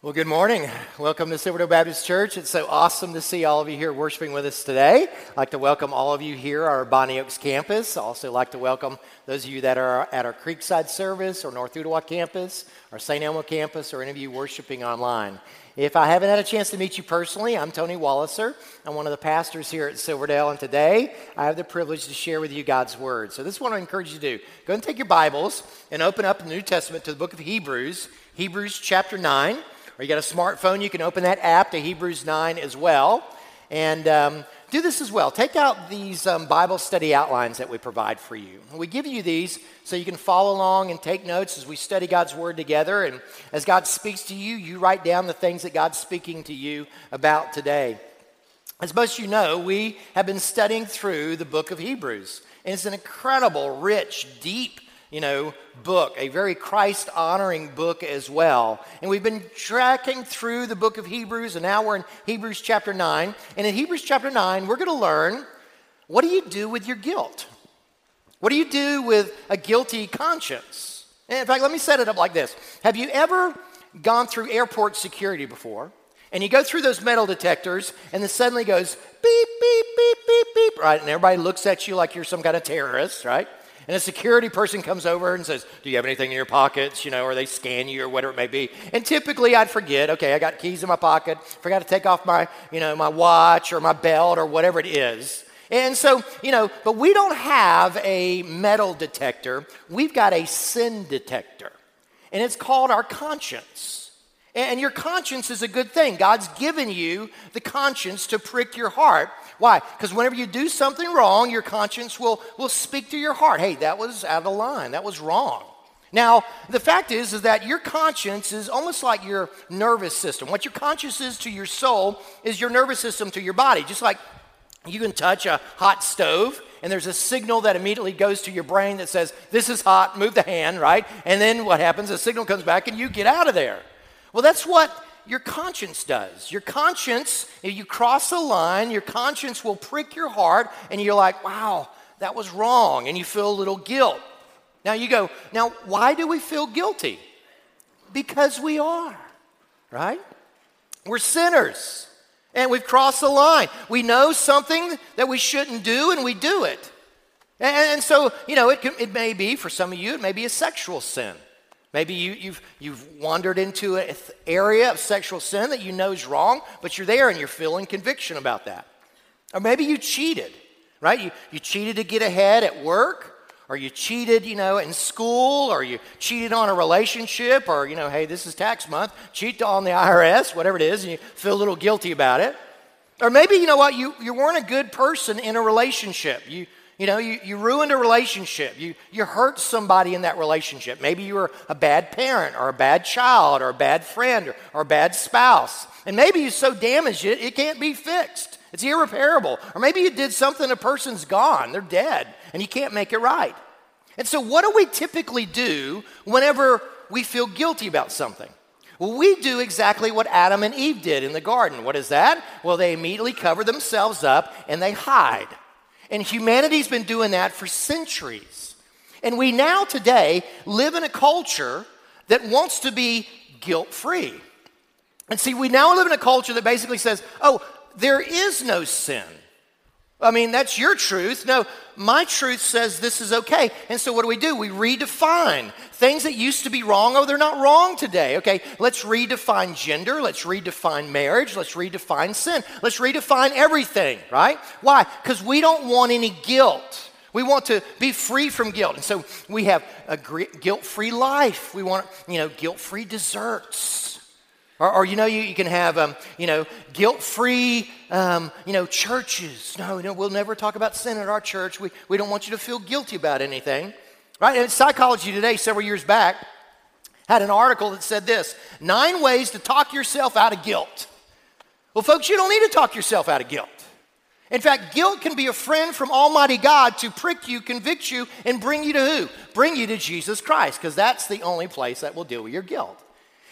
Well, good morning. Welcome to Silverdale Baptist Church. It's so awesome to see all of you here worshiping with us today. I'd like to welcome all of you here at our Bonny Oaks campus. I also like to welcome those of you that are at our Creekside service or North Ooltewah campus or St. Elmo campus or any of you worshiping online. If I haven't had a chance to meet you personally, I'm Tony Walliser. I'm one of the pastors here at Silverdale, and today I have the privilege to share with you God's Word. So, this is what I encourage you to do. Go and take your Bibles and open up the New Testament to the book of Hebrews, Hebrews chapter 9 or you got a smartphone, you can open that app to Hebrews 9 as well. And um, do this as well. Take out these um, Bible study outlines that we provide for you. We give you these so you can follow along and take notes as we study God's Word together. And as God speaks to you, you write down the things that God's speaking to you about today. As most of you know, we have been studying through the book of Hebrews. And it's an incredible, rich, deep you know, book, a very Christ honoring book as well. And we've been tracking through the book of Hebrews, and now we're in Hebrews chapter 9. And in Hebrews chapter 9, we're going to learn what do you do with your guilt? What do you do with a guilty conscience? And in fact, let me set it up like this Have you ever gone through airport security before? And you go through those metal detectors, and then suddenly goes beep, beep, beep, beep, beep, right? And everybody looks at you like you're some kind of terrorist, right? And a security person comes over and says, Do you have anything in your pockets? You know, or they scan you or whatever it may be. And typically I'd forget, okay, I got keys in my pocket, forgot to take off my, you know, my watch or my belt or whatever it is. And so, you know, but we don't have a metal detector. We've got a sin detector. And it's called our conscience. And your conscience is a good thing. God's given you the conscience to prick your heart. Why? Because whenever you do something wrong, your conscience will, will speak to your heart. Hey, that was out of line. That was wrong. Now, the fact is, is that your conscience is almost like your nervous system. What your conscience is to your soul is your nervous system to your body. Just like you can touch a hot stove and there's a signal that immediately goes to your brain that says, This is hot, move the hand, right? And then what happens? The signal comes back and you get out of there. Well, that's what your conscience does. Your conscience, if you cross a line, your conscience will prick your heart, and you're like, wow, that was wrong, and you feel a little guilt. Now you go, now why do we feel guilty? Because we are, right? We're sinners, and we've crossed the line. We know something that we shouldn't do, and we do it. And, so, you know, it, it may be, for some of you, it may be a sexual sin. Maybe you, have you've, you've wandered into an area of sexual sin that you know is wrong, but you're there and you're feeling conviction about that. Or maybe you cheated, right? You, you cheated to get ahead at work, or you cheated, you know, in school, or you cheated on a relationship, or, you know, hey, this is tax month, cheat on the IRS, whatever it is, and you feel a little guilty about it. Or maybe, you know what, you, you weren't a good person in a relationship. You, you know, you, you ruined a relationship. You, you hurt somebody in that relationship. Maybe you were a bad parent or a bad child or a bad friend or, or a bad spouse. And maybe you so damaged it, it can't be fixed. It's irreparable. Or maybe you did something, a person's gone, they're dead, and you can't make it right. And so, what do we typically do whenever we feel guilty about something? Well, we do exactly what Adam and Eve did in the garden. What is that? Well, they immediately cover themselves up and they hide. And humanity's been doing that for centuries. And we now today live in a culture that wants to be guilt free. And see, we now live in a culture that basically says, oh, there is no sin. I mean, that's your truth. No, my truth says this is okay. And so what do we do? We redefine things that used to be wrong. Oh, they're not wrong today. Okay, let's redefine gender. Let's redefine marriage. Let's redefine sin. Let's redefine everything, right? Why? Because we don't want any guilt. We want to be free from guilt. And so we have a guilt free life. We want, you know, guilt free desserts. Or, or, you know, you, you can have, um, you know, guilt-free, um, you know, churches. No, no, we'll never talk about sin at our church. We, we don't want you to feel guilty about anything. Right? And Psychology Today, several years back, had an article that said this, nine ways to talk yourself out of guilt. Well, folks, you don't need to talk yourself out of guilt. In fact, guilt can be a friend from Almighty God to prick you, convict you, and bring you to who? Bring you to Jesus Christ, because that's the only place that will deal with your guilt.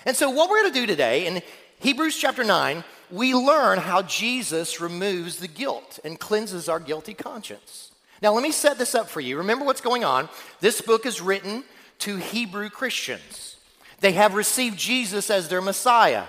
And so, what we're going to do today in Hebrews chapter 9, we learn how Jesus removes the guilt and cleanses our guilty conscience. Now, let me set this up for you. Remember what's going on. This book is written to Hebrew Christians, they have received Jesus as their Messiah.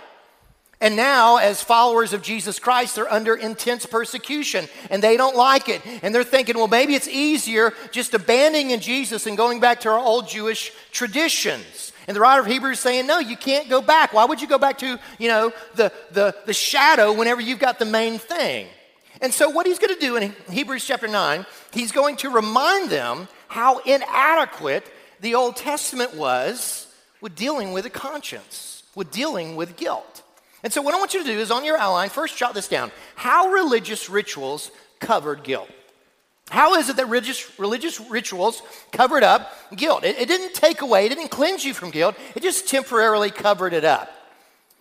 And now, as followers of Jesus Christ, they're under intense persecution and they don't like it. And they're thinking, well, maybe it's easier just abandoning Jesus and going back to our old Jewish traditions. And the writer of Hebrews saying, no, you can't go back. Why would you go back to, you know, the, the, the shadow whenever you've got the main thing? And so what he's going to do in Hebrews chapter 9, he's going to remind them how inadequate the Old Testament was with dealing with a conscience, with dealing with guilt. And so what I want you to do is on your outline, first jot this down. How religious rituals covered guilt. How is it that religious, religious rituals covered up guilt? It, it didn't take away, it didn't cleanse you from guilt, it just temporarily covered it up.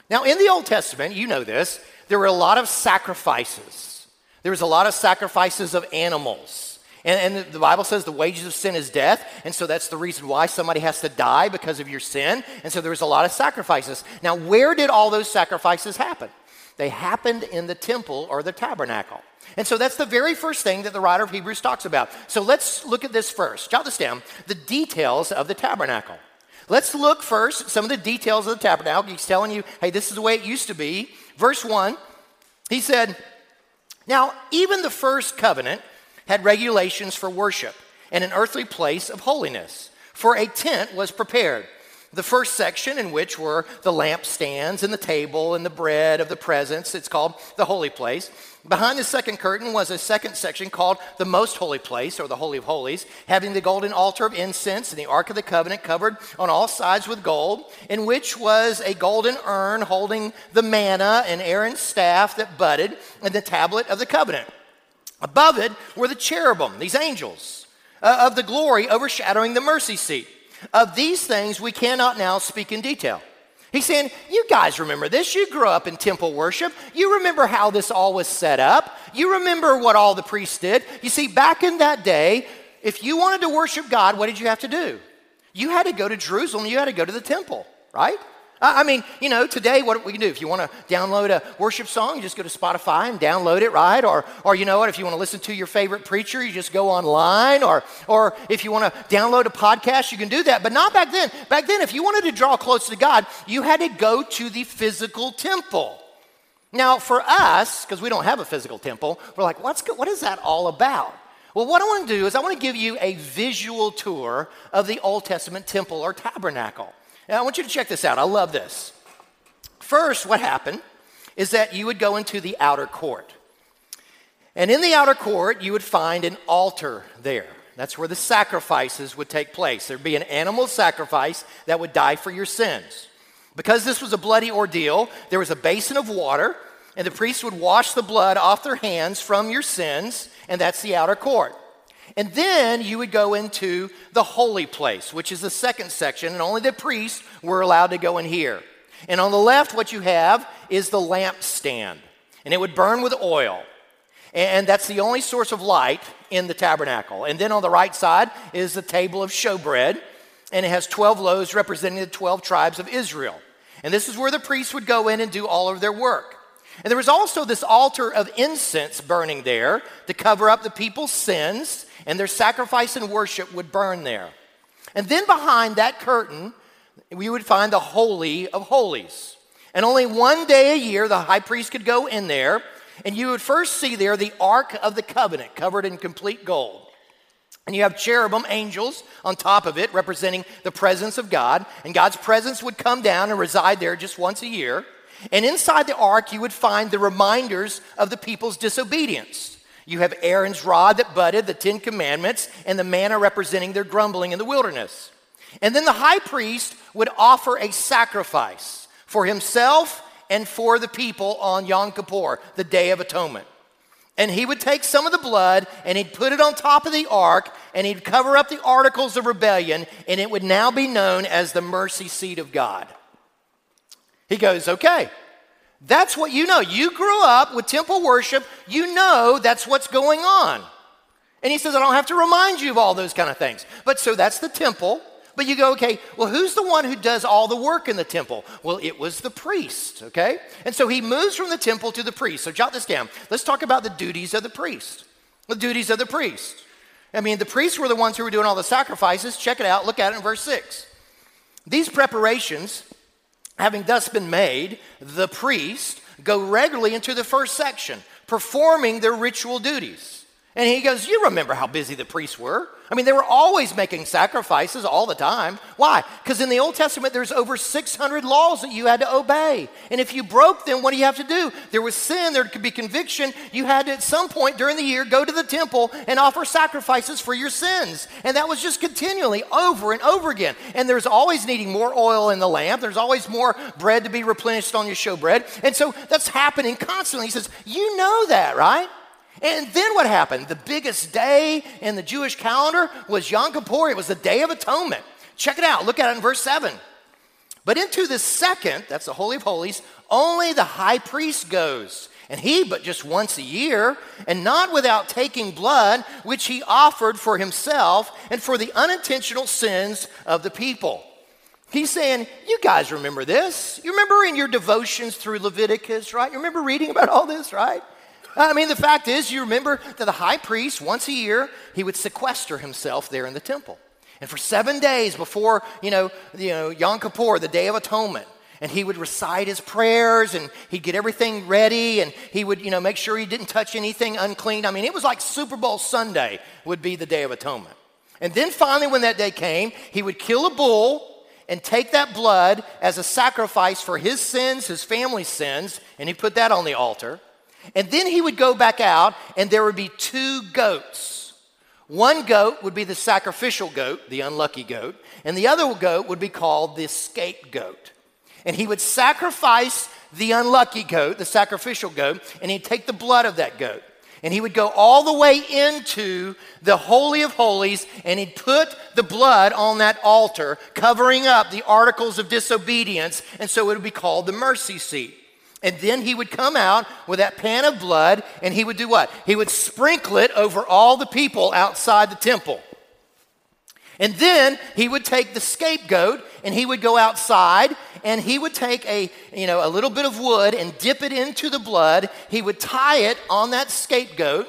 Now, in the Old Testament, you know this, there were a lot of sacrifices. There was a lot of sacrifices of animals. And, and, the Bible says the wages of sin is death. And so that's the reason why somebody has to die because of your sin. And so there was a lot of sacrifices. Now, where did all those sacrifices happen? They happened in the temple or the tabernacle. And so that's the very first thing that the writer of Hebrews talks about. So let's look at this first. Jot this down the details of the tabernacle. Let's look first some of the details of the tabernacle. He's telling you, hey, this is the way it used to be. Verse 1, he said, Now, even the first covenant had regulations for worship and an earthly place of holiness, for a tent was prepared the first section, in which were the lampstands and the table and the bread of the presence, it's called the holy place. Behind the second curtain was a second section called the most holy place, or the Holy of Holies, having the golden altar of incense and the Ark of the Covenant covered on all sides with gold, in which was a golden urn holding the manna and Aaron's staff that budded, and the tablet of the covenant. Above it were the cherubim, these angels, uh, of the glory overshadowing the mercy seat. Of these things we cannot now speak in detail. He's saying, You guys remember this. You grew up in temple worship. You remember how this all was set up. You remember what all the priests did. You see, back in that day, if you wanted to worship God, what did you have to do? You had to go to Jerusalem, you had to go to the temple, right? I mean, you know, today what we can do, if you want to download a worship song, you just go to Spotify and download it, right? Or, or you know what, if you want to listen to your favorite preacher, you just go online. Or, or if you want to download a podcast, you can do that. But not back then. Back then, if you wanted to draw close to God, you had to go to the physical temple. Now, for us, because we don't have a physical temple, we're like, what's, what is that all about? Well, what I want to do is I want to give you a visual tour of the Old Testament temple or tabernacle. Now, I want you to check this out. I love this. First, what happened is that you would go into the outer court. And in the outer court, you would find an altar there. That's where the sacrifices would take place. There'd be an animal sacrifice that would die for your sins. Because this was a bloody ordeal, there was a basin of water, and the priest would wash the blood off their hands from your sins, and that's the outer court. And then you would go into the holy place, which is the second section, and only the priests were allowed to go in here. And on the left, what you have is the lampstand, and it would burn with oil. And that's the only source of light in the tabernacle. And then on the right side is the table of showbread, and it has 12 loaves representing the 12 tribes of Israel. And this is where the priests would go in and do all of their work. And there was also this altar of incense burning there to cover up the people's sins and their sacrifice and worship would burn there. And then behind that curtain, we would find the Holy of Holies. And only one day a year, the high priest could go in there, and you would first see there the Ark of the Covenant covered in complete gold. And you have cherubim, angels, on top of it, representing the presence of God. And God's presence would come down and reside there just once a year. And inside the ark, you would find the reminders of the people's disobedience. You have Aaron's rod that budded, the Ten Commandments, and the manna representing their grumbling in the wilderness. And then the high priest would offer a sacrifice for himself and for the people on Yom Kippur, the Day of Atonement. And he would take some of the blood and he'd put it on top of the ark and he'd cover up the articles of rebellion, and it would now be known as the mercy seat of God. He goes, Okay, that's what you know. You grew up with temple worship, you know that's what's going on. And he says, I don't have to remind you of all those kind of things. But so that's the temple. But you go, okay, well, who's the one who does all the work in the temple? Well, it was the priest, okay? And so he moves from the temple to the priest. So jot this down. Let's talk about the duties of the priest. The duties of the priest. I mean, the priests were the ones who were doing all the sacrifices. Check it out. Look at it in verse 6. These preparations, having thus been made, the priest go regularly into the first section, performing their ritual duties. And he goes, You remember how busy the priests were. I mean, they were always making sacrifices all the time. Why? Because in the Old Testament, there's over 600 laws that you had to obey. And if you broke them, what do you have to do? There was sin, there could be conviction. You had to, at some point during the year, go to the temple and offer sacrifices for your sins. And that was just continually over and over again. And there's always needing more oil in the lamp, there's always more bread to be replenished on your showbread. And so that's happening constantly. He says, You know that, right? And then what happened? The biggest day in the Jewish calendar was Yom Kippur. It was the Day of Atonement. Check it out. Look at it in verse 7. But into the second, that's the Holy of Holies, only the high priest goes. And he, but just once a year, and not without taking blood, which he offered for himself and for the unintentional sins of the people. He's saying, You guys remember this. You remember in your devotions through Leviticus, right? You remember reading about all this, right? I mean, the fact is, you remember that the high priest, once a year, he would sequester himself there in the temple. And for seven days before, you know, you know, Yom Kippur, the Day of Atonement, and he would recite his prayers and he'd get everything ready and he would, you know, make sure he didn't touch anything unclean. I mean, it was like Super Bowl Sunday would be the Day of Atonement. And then finally, when that day came, he would kill a bull and take that blood as a sacrifice for his sins, his family's sins, and he put that on the altar. And then he would go back out, and there would be two goats. One goat would be the sacrificial goat, the unlucky goat, and the other goat would be called the scapegoat. And he would sacrifice the unlucky goat, the sacrificial goat, and he'd take the blood of that goat. And he would go all the way into the Holy of Holies and he'd put the blood on that altar, covering up the articles of disobedience. And so it would be called the mercy seat. And then he would come out with that pan of blood and he would do what? He would sprinkle it over all the people outside the temple. And then he would take the scapegoat and he would go outside and he would take a, you know, a little bit of wood and dip it into the blood. He would tie it on that scapegoat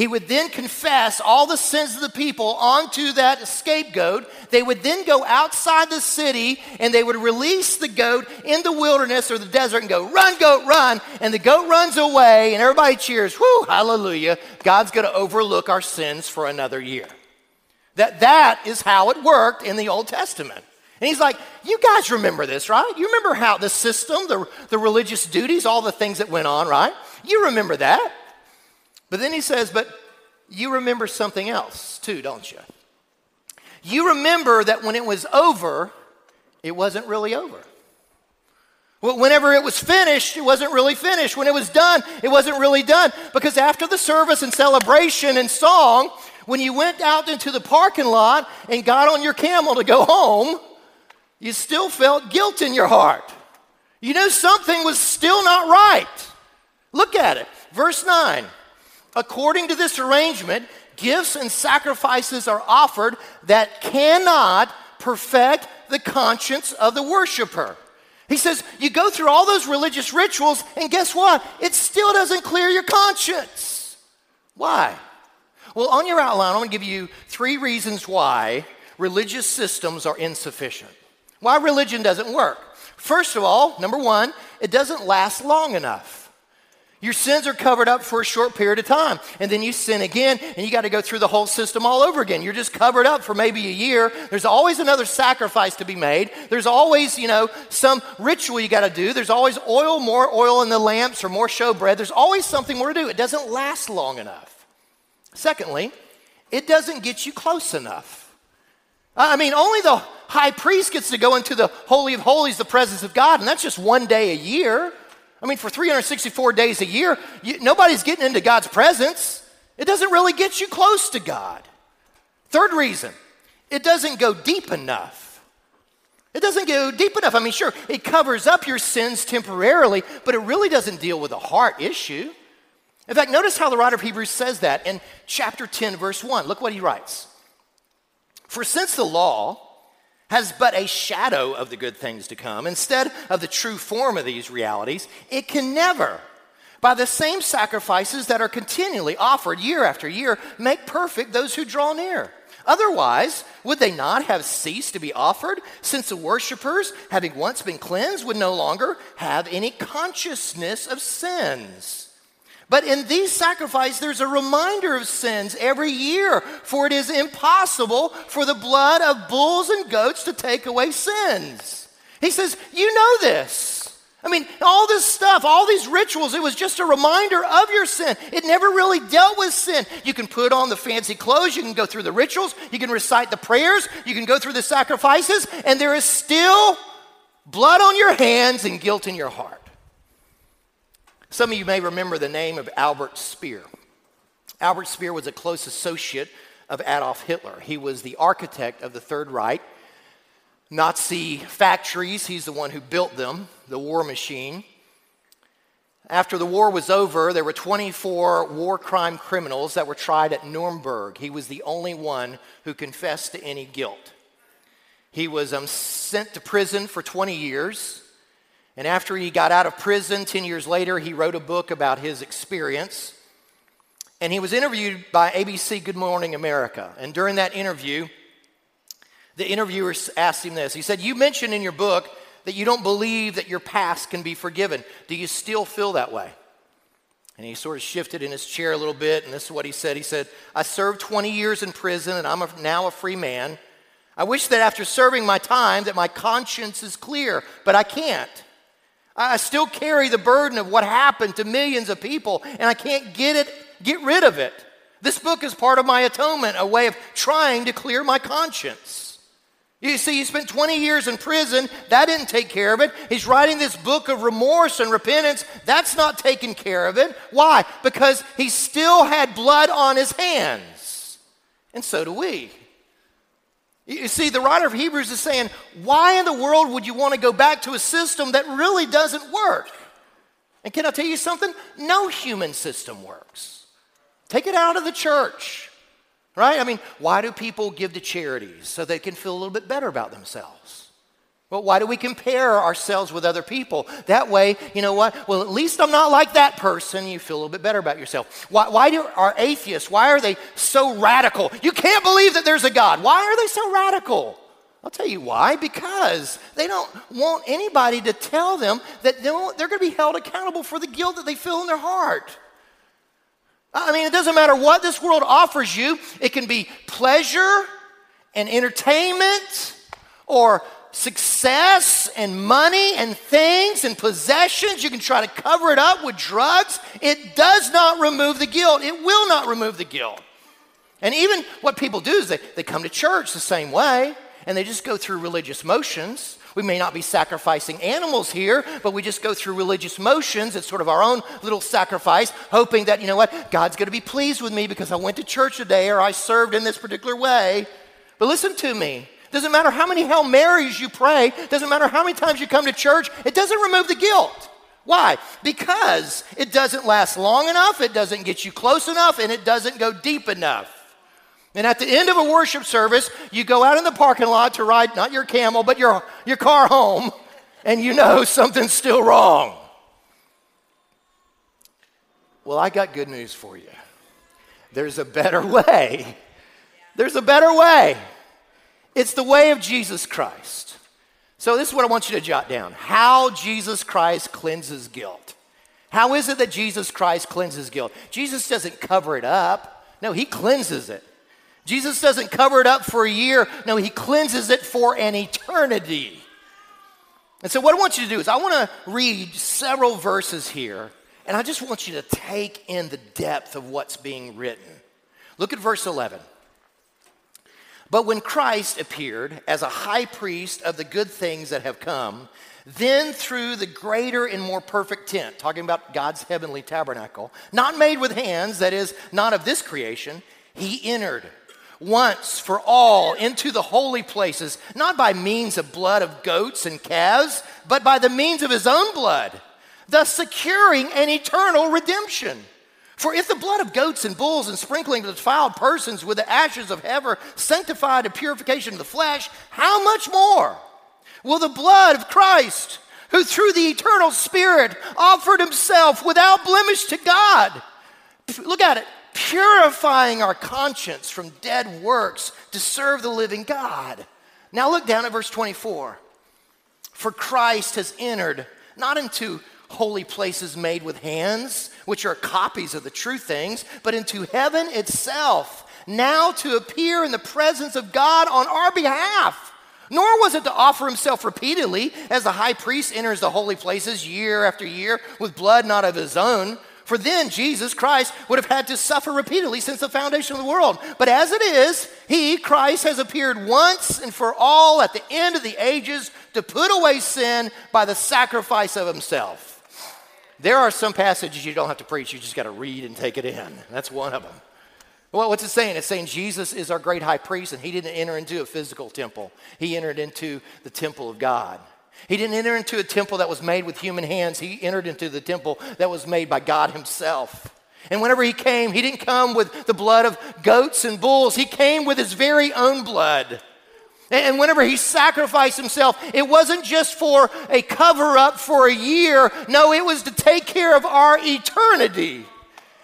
he would then confess all the sins of the people onto that scapegoat. They would then go outside the city and they would release the goat in the wilderness or the desert and go, Run, goat, run. And the goat runs away and everybody cheers, Whoo, hallelujah. God's going to overlook our sins for another year. That, that is how it worked in the Old Testament. And he's like, You guys remember this, right? You remember how the system, the, the religious duties, all the things that went on, right? You remember that. But then he says, But you remember something else too, don't you? You remember that when it was over, it wasn't really over. Whenever it was finished, it wasn't really finished. When it was done, it wasn't really done. Because after the service and celebration and song, when you went out into the parking lot and got on your camel to go home, you still felt guilt in your heart. You knew something was still not right. Look at it. Verse 9. According to this arrangement, gifts and sacrifices are offered that cannot perfect the conscience of the worshiper. He says, You go through all those religious rituals, and guess what? It still doesn't clear your conscience. Why? Well, on your outline, I'm going to give you three reasons why religious systems are insufficient. Why religion doesn't work. First of all, number one, it doesn't last long enough. Your sins are covered up for a short period of time, and then you sin again, and you got to go through the whole system all over again. You're just covered up for maybe a year. There's always another sacrifice to be made. There's always, you know, some ritual you got to do. There's always oil, more oil in the lamps, or more showbread. There's always something more to do. It doesn't last long enough. Secondly, it doesn't get you close enough. I mean, only the high priest gets to go into the Holy of Holies, the presence of God, and that's just one day a year. I mean, for 364 days a year, you, nobody's getting into God's presence. It doesn't really get you close to God. Third reason, it doesn't go deep enough. It doesn't go deep enough. I mean, sure, it covers up your sins temporarily, but it really doesn't deal with a heart issue. In fact, notice how the writer of Hebrews says that in chapter 10, verse 1. Look what he writes. For since the law, has but a shadow of the good things to come instead of the true form of these realities, it can never, by the same sacrifices that are continually offered year after year, make perfect those who draw near. Otherwise, would they not have ceased to be offered, since the worshippers, having once been cleansed, would no longer have any consciousness of sins? But in these sacrifices, there's a reminder of sins every year, for it is impossible for the blood of bulls and goats to take away sins. He says, You know this. I mean, all this stuff, all these rituals, it was just a reminder of your sin. It never really dealt with sin. You can put on the fancy clothes, you can go through the rituals, you can recite the prayers, you can go through the sacrifices, and there is still blood on your hands and guilt in your heart. Some of you may remember the name of Albert Speer. Albert Speer was a close associate of Adolf Hitler. He was the architect of the Third Reich. Nazi factories, he's the one who built them, the war machine. After the war was over, there were 24 war crime criminals that were tried at Nuremberg. He was the only one who confessed to any guilt. He was um, sent to prison for 20 years. And after he got out of prison 10 years later, he wrote a book about his experience. And he was interviewed by ABC Good Morning America. And during that interview, the interviewer asked him this. He said, You mentioned in your book that you don't believe that your past can be forgiven. Do you still feel that way? And he sort of shifted in his chair a little bit, and this is what he said. He said, I served 20 years in prison, and I'm a, now a free man. I wish that after serving my time that my conscience is clear, but I can't. I still carry the burden of what happened to millions of people, and I can't get it, get rid of it. This book is part of my atonement, a way of trying to clear my conscience. You see, he spent 20 years in prison. That didn't take care of it. He's writing this book of remorse and repentance. That's not taking care of it. Why? Because he still had blood on his hands. And so do we. You see, the writer of Hebrews is saying, why in the world would you want to go back to a system that really doesn't work? And can I tell you something? No human system works. Take it out of the church, right? I mean, why do people give to charities? So they can feel a little bit better about themselves. Well, why do we compare ourselves with other people? That way, you know what? Well, at least I'm not like that person. You feel a little bit better about yourself. Why, why do, are atheists, why are they so radical? You can't believe that there's a God. Why are they so radical? I'll tell you why. Because they don't want anybody to tell them that they're going to be held accountable for the guilt that they feel in their heart. I mean, it doesn't matter what this world offers you, it can be pleasure and entertainment or success and money and things and possessions. You can try to cover it up with drugs. It does not remove the guilt. It will not remove the guilt. And even what people do is they, they come to church the same way and they just go through religious motions. We may not be sacrificing animals here, but we just go through religious motions. It's sort of our own little sacrifice, hoping that, you know what, God's going to be pleased with me because I went to church today or I served in this particular way. But listen to me. Doesn't matter how many Hail Marys you pray, doesn't matter how many times you come to church, it doesn't remove the guilt. Why? Because it doesn't last long enough, it doesn't get you close enough, and it doesn't go deep enough. And at the end of a worship service, you go out in the parking lot to ride not your camel, but your, your car home, and you know something's still wrong. Well, I got good news for you. There's a better way. There's a better way. It's the way of Jesus Christ. So, this is what I want you to jot down how Jesus Christ cleanses guilt. How is it that Jesus Christ cleanses guilt? Jesus doesn't cover it up. No, he cleanses it. Jesus doesn't cover it up for a year. No, he cleanses it for an eternity. And so, what I want you to do is, I want to read several verses here, and I just want you to take in the depth of what's being written. Look at verse 11. But when Christ appeared as a high priest of the good things that have come, then through the greater and more perfect tent, talking about God's heavenly tabernacle, not made with hands, that is, not of this creation, he entered once for all into the holy places, not by means of blood of goats and calves, but by the means of his own blood, thus securing an eternal redemption. For if the blood of goats and bulls and sprinkling of defiled persons with the ashes of heifer sanctified a purification of the flesh, how much more will the blood of Christ, who through the eternal Spirit offered himself without blemish to God, look at it, purifying our conscience from dead works to serve the living God. Now look down at verse 24. For Christ has entered not into holy places made with hands, which are copies of the true things, but into heaven itself, now to appear in the presence of God on our behalf. Nor was it to offer himself repeatedly as the high priest enters the holy places year after year with blood not of his own. For then Jesus Christ would have had to suffer repeatedly since the foundation of the world. But as it is, he, Christ, has appeared once and for all at the end of the ages to put away sin by the sacrifice of himself. There are some passages you don't have to preach, you just got to read and take it in. That's one of them. Well, what's it saying? It's saying Jesus is our great high priest, and he didn't enter into a physical temple, he entered into the temple of God. He didn't enter into a temple that was made with human hands, he entered into the temple that was made by God himself. And whenever he came, he didn't come with the blood of goats and bulls, he came with his very own blood. And whenever he sacrificed himself, it wasn't just for a cover up for a year. No, it was to take care of our eternity.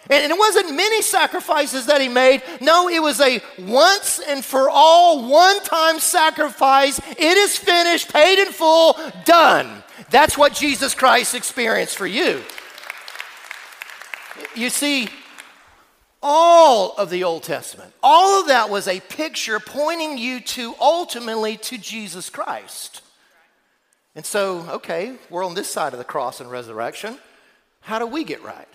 And it wasn't many sacrifices that he made. No, it was a once and for all, one time sacrifice. It is finished, paid in full, done. That's what Jesus Christ experienced for you. You see, all of the Old Testament. All of that was a picture pointing you to ultimately to Jesus Christ. And so, okay, we're on this side of the cross and resurrection. How do we get right?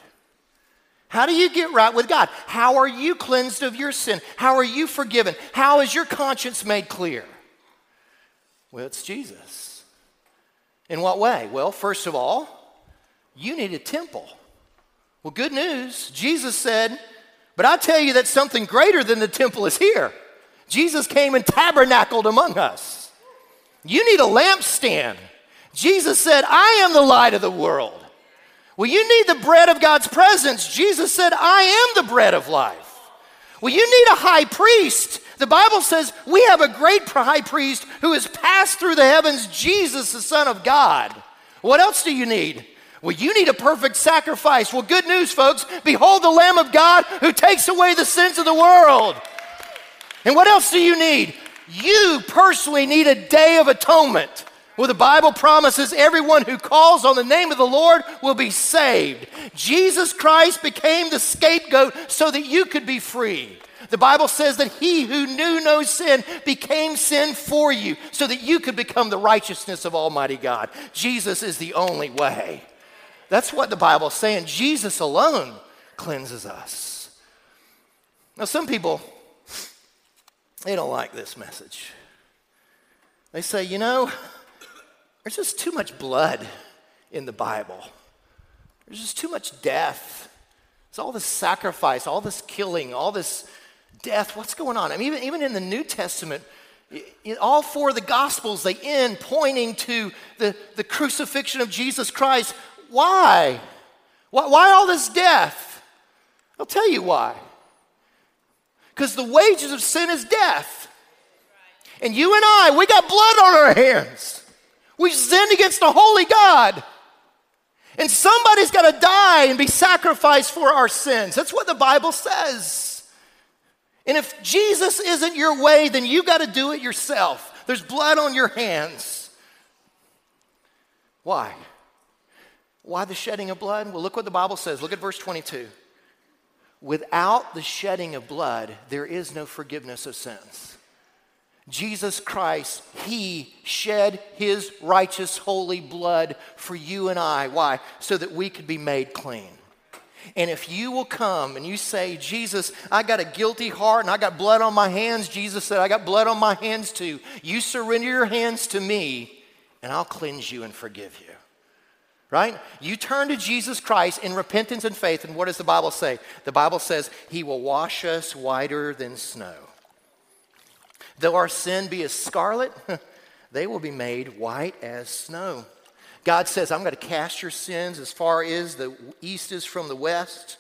How do you get right with God? How are you cleansed of your sin? How are you forgiven? How is your conscience made clear? Well, it's Jesus. In what way? Well, first of all, you need a temple. Well, good news. Jesus said, but I tell you that something greater than the temple is here. Jesus came and tabernacled among us. You need a lampstand. Jesus said, I am the light of the world. Well, you need the bread of God's presence. Jesus said, I am the bread of life. Well, you need a high priest. The Bible says we have a great high priest who has passed through the heavens, Jesus, the Son of God. What else do you need? Well, you need a perfect sacrifice. Well, good news, folks. Behold the Lamb of God who takes away the sins of the world. And what else do you need? You personally need a day of atonement. Well, the Bible promises everyone who calls on the name of the Lord will be saved. Jesus Christ became the scapegoat so that you could be free. The Bible says that he who knew no sin became sin for you so that you could become the righteousness of Almighty God. Jesus is the only way. That's what the Bible is saying. Jesus alone cleanses us. Now, some people, they don't like this message. They say, you know, there's just too much blood in the Bible. There's just too much death. It's all this sacrifice, all this killing, all this death. What's going on? I mean, even, even in the New Testament, all four of the Gospels, they end pointing to the, the crucifixion of Jesus Christ. Why? why? Why all this death? I'll tell you why. Because the wages of sin is death. And you and I, we got blood on our hands. We sinned against the holy God. And somebody's got to die and be sacrificed for our sins. That's what the Bible says. And if Jesus isn't your way, then you got to do it yourself. There's blood on your hands. Why? Why the shedding of blood? Well, look what the Bible says. Look at verse 22. Without the shedding of blood, there is no forgiveness of sins. Jesus Christ, He shed His righteous, holy blood for you and I. Why? So that we could be made clean. And if you will come and you say, Jesus, I got a guilty heart and I got blood on my hands, Jesus said, I got blood on my hands too. You surrender your hands to me and I'll cleanse you and forgive you. Right? You turn to Jesus Christ in repentance and faith, and what does the Bible say? The Bible says, He will wash us whiter than snow. Though our sin be as scarlet, they will be made white as snow. God says, I'm going to cast your sins as far as the east is from the west.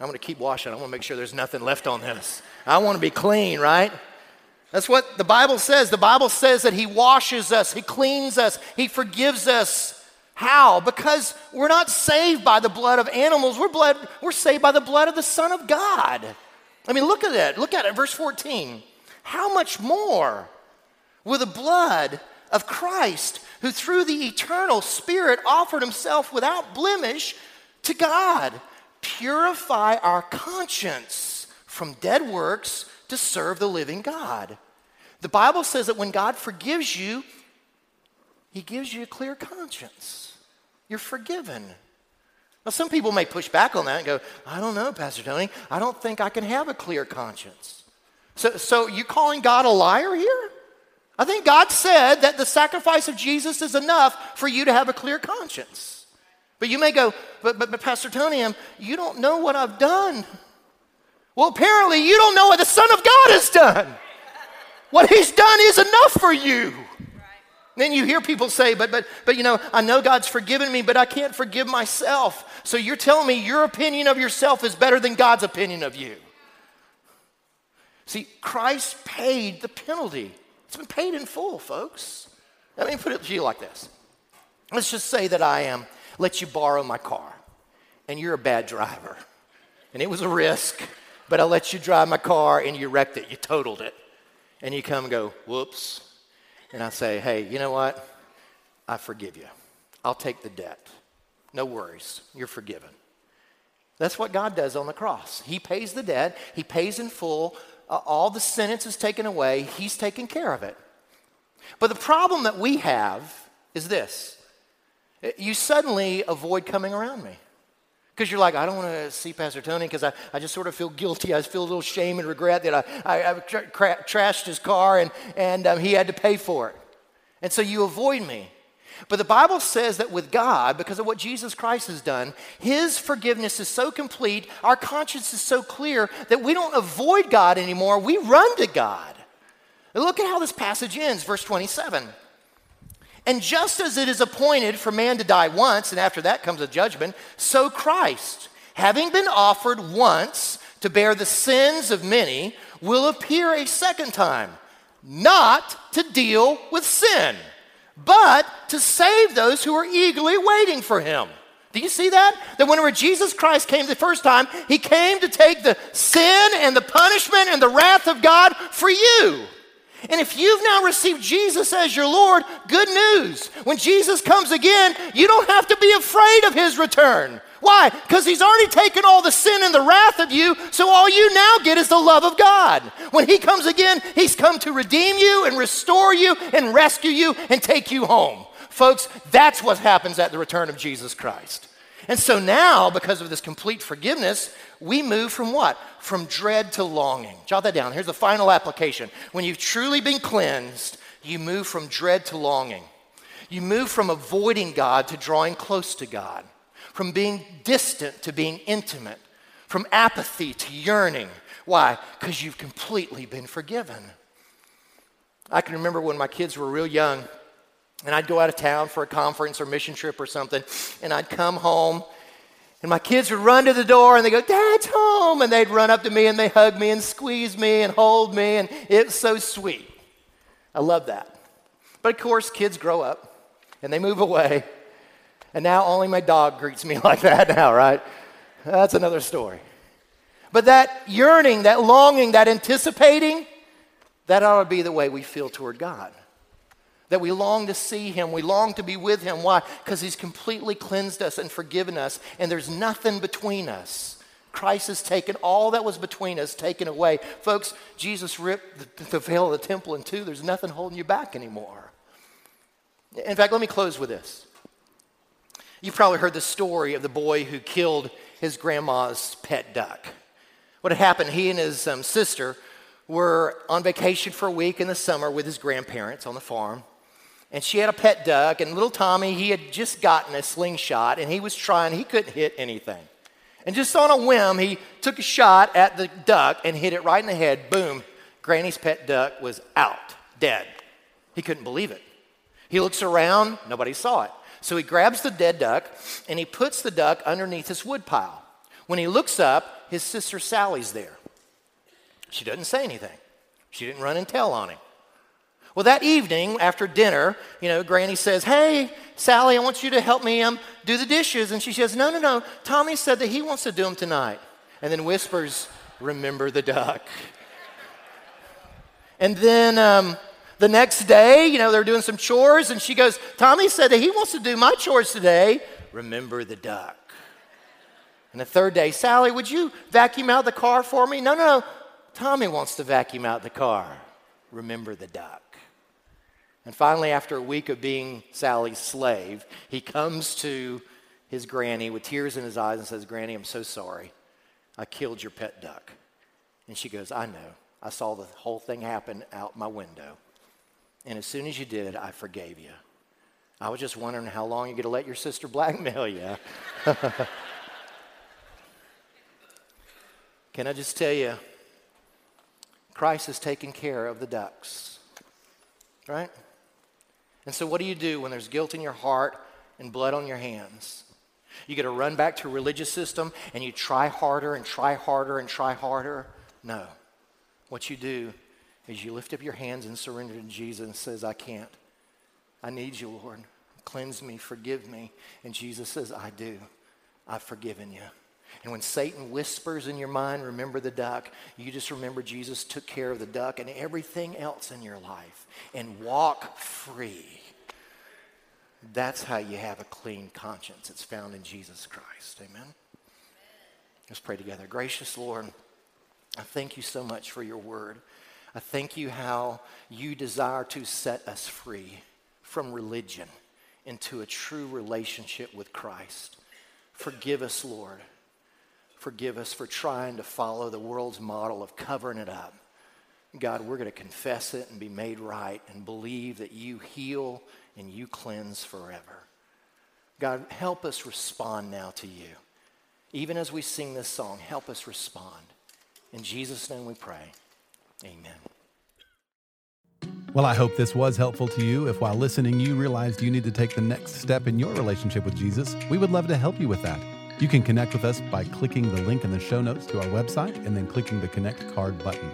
I'm going to keep washing. I want to make sure there's nothing left on this. I want to be clean, right? That's what the Bible says. The Bible says that He washes us, He cleans us, He forgives us. How? Because we're not saved by the blood of animals. We're, blood, we're saved by the blood of the Son of God. I mean, look at it. Look at it, verse 14. How much more will the blood of Christ, who through the eternal Spirit offered himself without blemish to God, purify our conscience from dead works to serve the living God? The Bible says that when God forgives you, he gives you a clear conscience. You're forgiven. Now, some people may push back on that and go, I don't know, Pastor Tony. I don't think I can have a clear conscience. So, so you calling God a liar here? I think God said that the sacrifice of Jesus is enough for you to have a clear conscience. But you may go, but, but, but Pastor Tony, I'm, you don't know what I've done. Well, apparently you don't know what the Son of God has done. What He's done is enough for you. Then you hear people say, but, but, but you know, I know God's forgiven me, but I can't forgive myself. So you're telling me your opinion of yourself is better than God's opinion of you. See, Christ paid the penalty. It's been paid in full, folks. Let me put it to you like this. Let's just say that I am, let you borrow my car, and you're a bad driver. And it was a risk, but I let you drive my car and you wrecked it, you totaled it. And you come and go, whoops. And I say, hey, you know what? I forgive you. I'll take the debt. No worries. You're forgiven. That's what God does on the cross. He pays the debt, He pays in full uh, all the sentence is taken away, he's taken care of it. But the problem that we have is this you suddenly avoid coming around me. Because you're like, I don't want to see Pastor Tony because I, I just sort of feel guilty. I feel a little shame and regret that I, I, I tra- tra- trashed his car and, and um, he had to pay for it. And so you avoid me. But the Bible says that with God, because of what Jesus Christ has done, His forgiveness is so complete, our conscience is so clear that we don't avoid God anymore, we run to God. And look at how this passage ends, verse 27. And just as it is appointed for man to die once, and after that comes a judgment, so Christ, having been offered once to bear the sins of many, will appear a second time, not to deal with sin but to save those who are eagerly waiting for him. Do you see that? That whenever Jesus Christ came the first time, he came to take the sin and the punishment and the wrath of God for you. And if you've now received Jesus as your Lord, good news. When Jesus comes again, you don't have to be afraid of his return. Why? Because he's already taken all the sin and the wrath of you, so all you now get is the love of God. When he comes again, he's come to redeem you and restore you and rescue you and take you home. Folks, that's what happens at the return of Jesus Christ. And so now, because of this complete forgiveness, we move from what? From dread to longing. Jot that down. Here's the final application. When you've truly been cleansed, you move from dread to longing. You move from avoiding God to drawing close to God from being distant to being intimate, from apathy to yearning. Why? Because you've completely been forgiven. I can remember when my kids were real young, and I'd go out of town for a conference or mission trip or something, and I'd come home, and my kids would run to the door and they go, Dad's home. And they'd run up to me and they hug me and squeeze me and hold me, and it was so sweet. I love that. But of course, kids grow up and they move away, and now only my dog greets me like that now, right? That's another story. But that yearning, that longing, that anticipating, that ought to be the way we feel toward God. That we long to see him. We long to be with him. Why? Because he's completely cleansed us and forgiven us, and there's nothing between us. Christ has taken all that was between us, taken away. Folks, Jesus ripped the, the veil of the temple in two. There's nothing holding you back anymore. In fact, let me close with this. You've probably heard the story of the boy who killed his grandma's pet duck. What had happened, he and his um, sister were on vacation for a week in the summer with his grandparents on the farm. And she had a pet duck, and little Tommy, he had just gotten a slingshot, and he was trying, he couldn't hit anything. And just on a whim, he took a shot at the duck and hit it right in the head. Boom. Granny's pet duck was out, dead. He couldn't believe it. He looks around, nobody saw it. So he grabs the dead duck and he puts the duck underneath his woodpile. When he looks up, his sister Sally's there. She doesn't say anything. She didn't run and tell on him. Well, that evening after dinner, you know, Granny says, Hey, Sally, I want you to help me um, do the dishes. And she says, No, no, no. Tommy said that he wants to do them tonight. And then whispers, Remember the duck. And then um, the next day, you know, they're doing some chores, and she goes, Tommy said that he wants to do my chores today. Remember the duck. And the third day, Sally, would you vacuum out the car for me? No, no, no. Tommy wants to vacuum out the car. Remember the duck. And finally, after a week of being Sally's slave, he comes to his granny with tears in his eyes and says, Granny, I'm so sorry. I killed your pet duck. And she goes, I know. I saw the whole thing happen out my window. And as soon as you did, I forgave you. I was just wondering how long you're going to let your sister blackmail you. Can I just tell you, Christ has taken care of the ducks, right? And so, what do you do when there's guilt in your heart and blood on your hands? You get to run back to a religious system and you try harder and try harder and try harder? No. What you do is you lift up your hands and surrender to Jesus and says, I can't. I need you, Lord. Cleanse me, forgive me. And Jesus says, I do. I've forgiven you. And when Satan whispers in your mind, remember the duck, you just remember Jesus took care of the duck and everything else in your life and walk free. That's how you have a clean conscience. It's found in Jesus Christ. Amen. Let's pray together. Gracious Lord, I thank you so much for your word. I thank you how you desire to set us free from religion into a true relationship with Christ. Forgive us, Lord Forgive us for trying to follow the world's model of covering it up. God, we're going to confess it and be made right and believe that you heal and you cleanse forever. God, help us respond now to you. Even as we sing this song, help us respond. In Jesus' name we pray. Amen. Well, I hope this was helpful to you. If while listening you realized you need to take the next step in your relationship with Jesus, we would love to help you with that. You can connect with us by clicking the link in the show notes to our website and then clicking the Connect card button.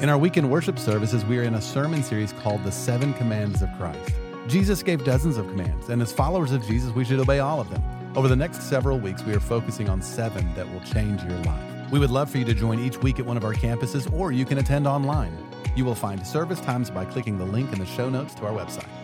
In our weekend worship services, we are in a sermon series called The Seven Commands of Christ. Jesus gave dozens of commands, and as followers of Jesus, we should obey all of them. Over the next several weeks, we are focusing on seven that will change your life. We would love for you to join each week at one of our campuses, or you can attend online. You will find service times by clicking the link in the show notes to our website.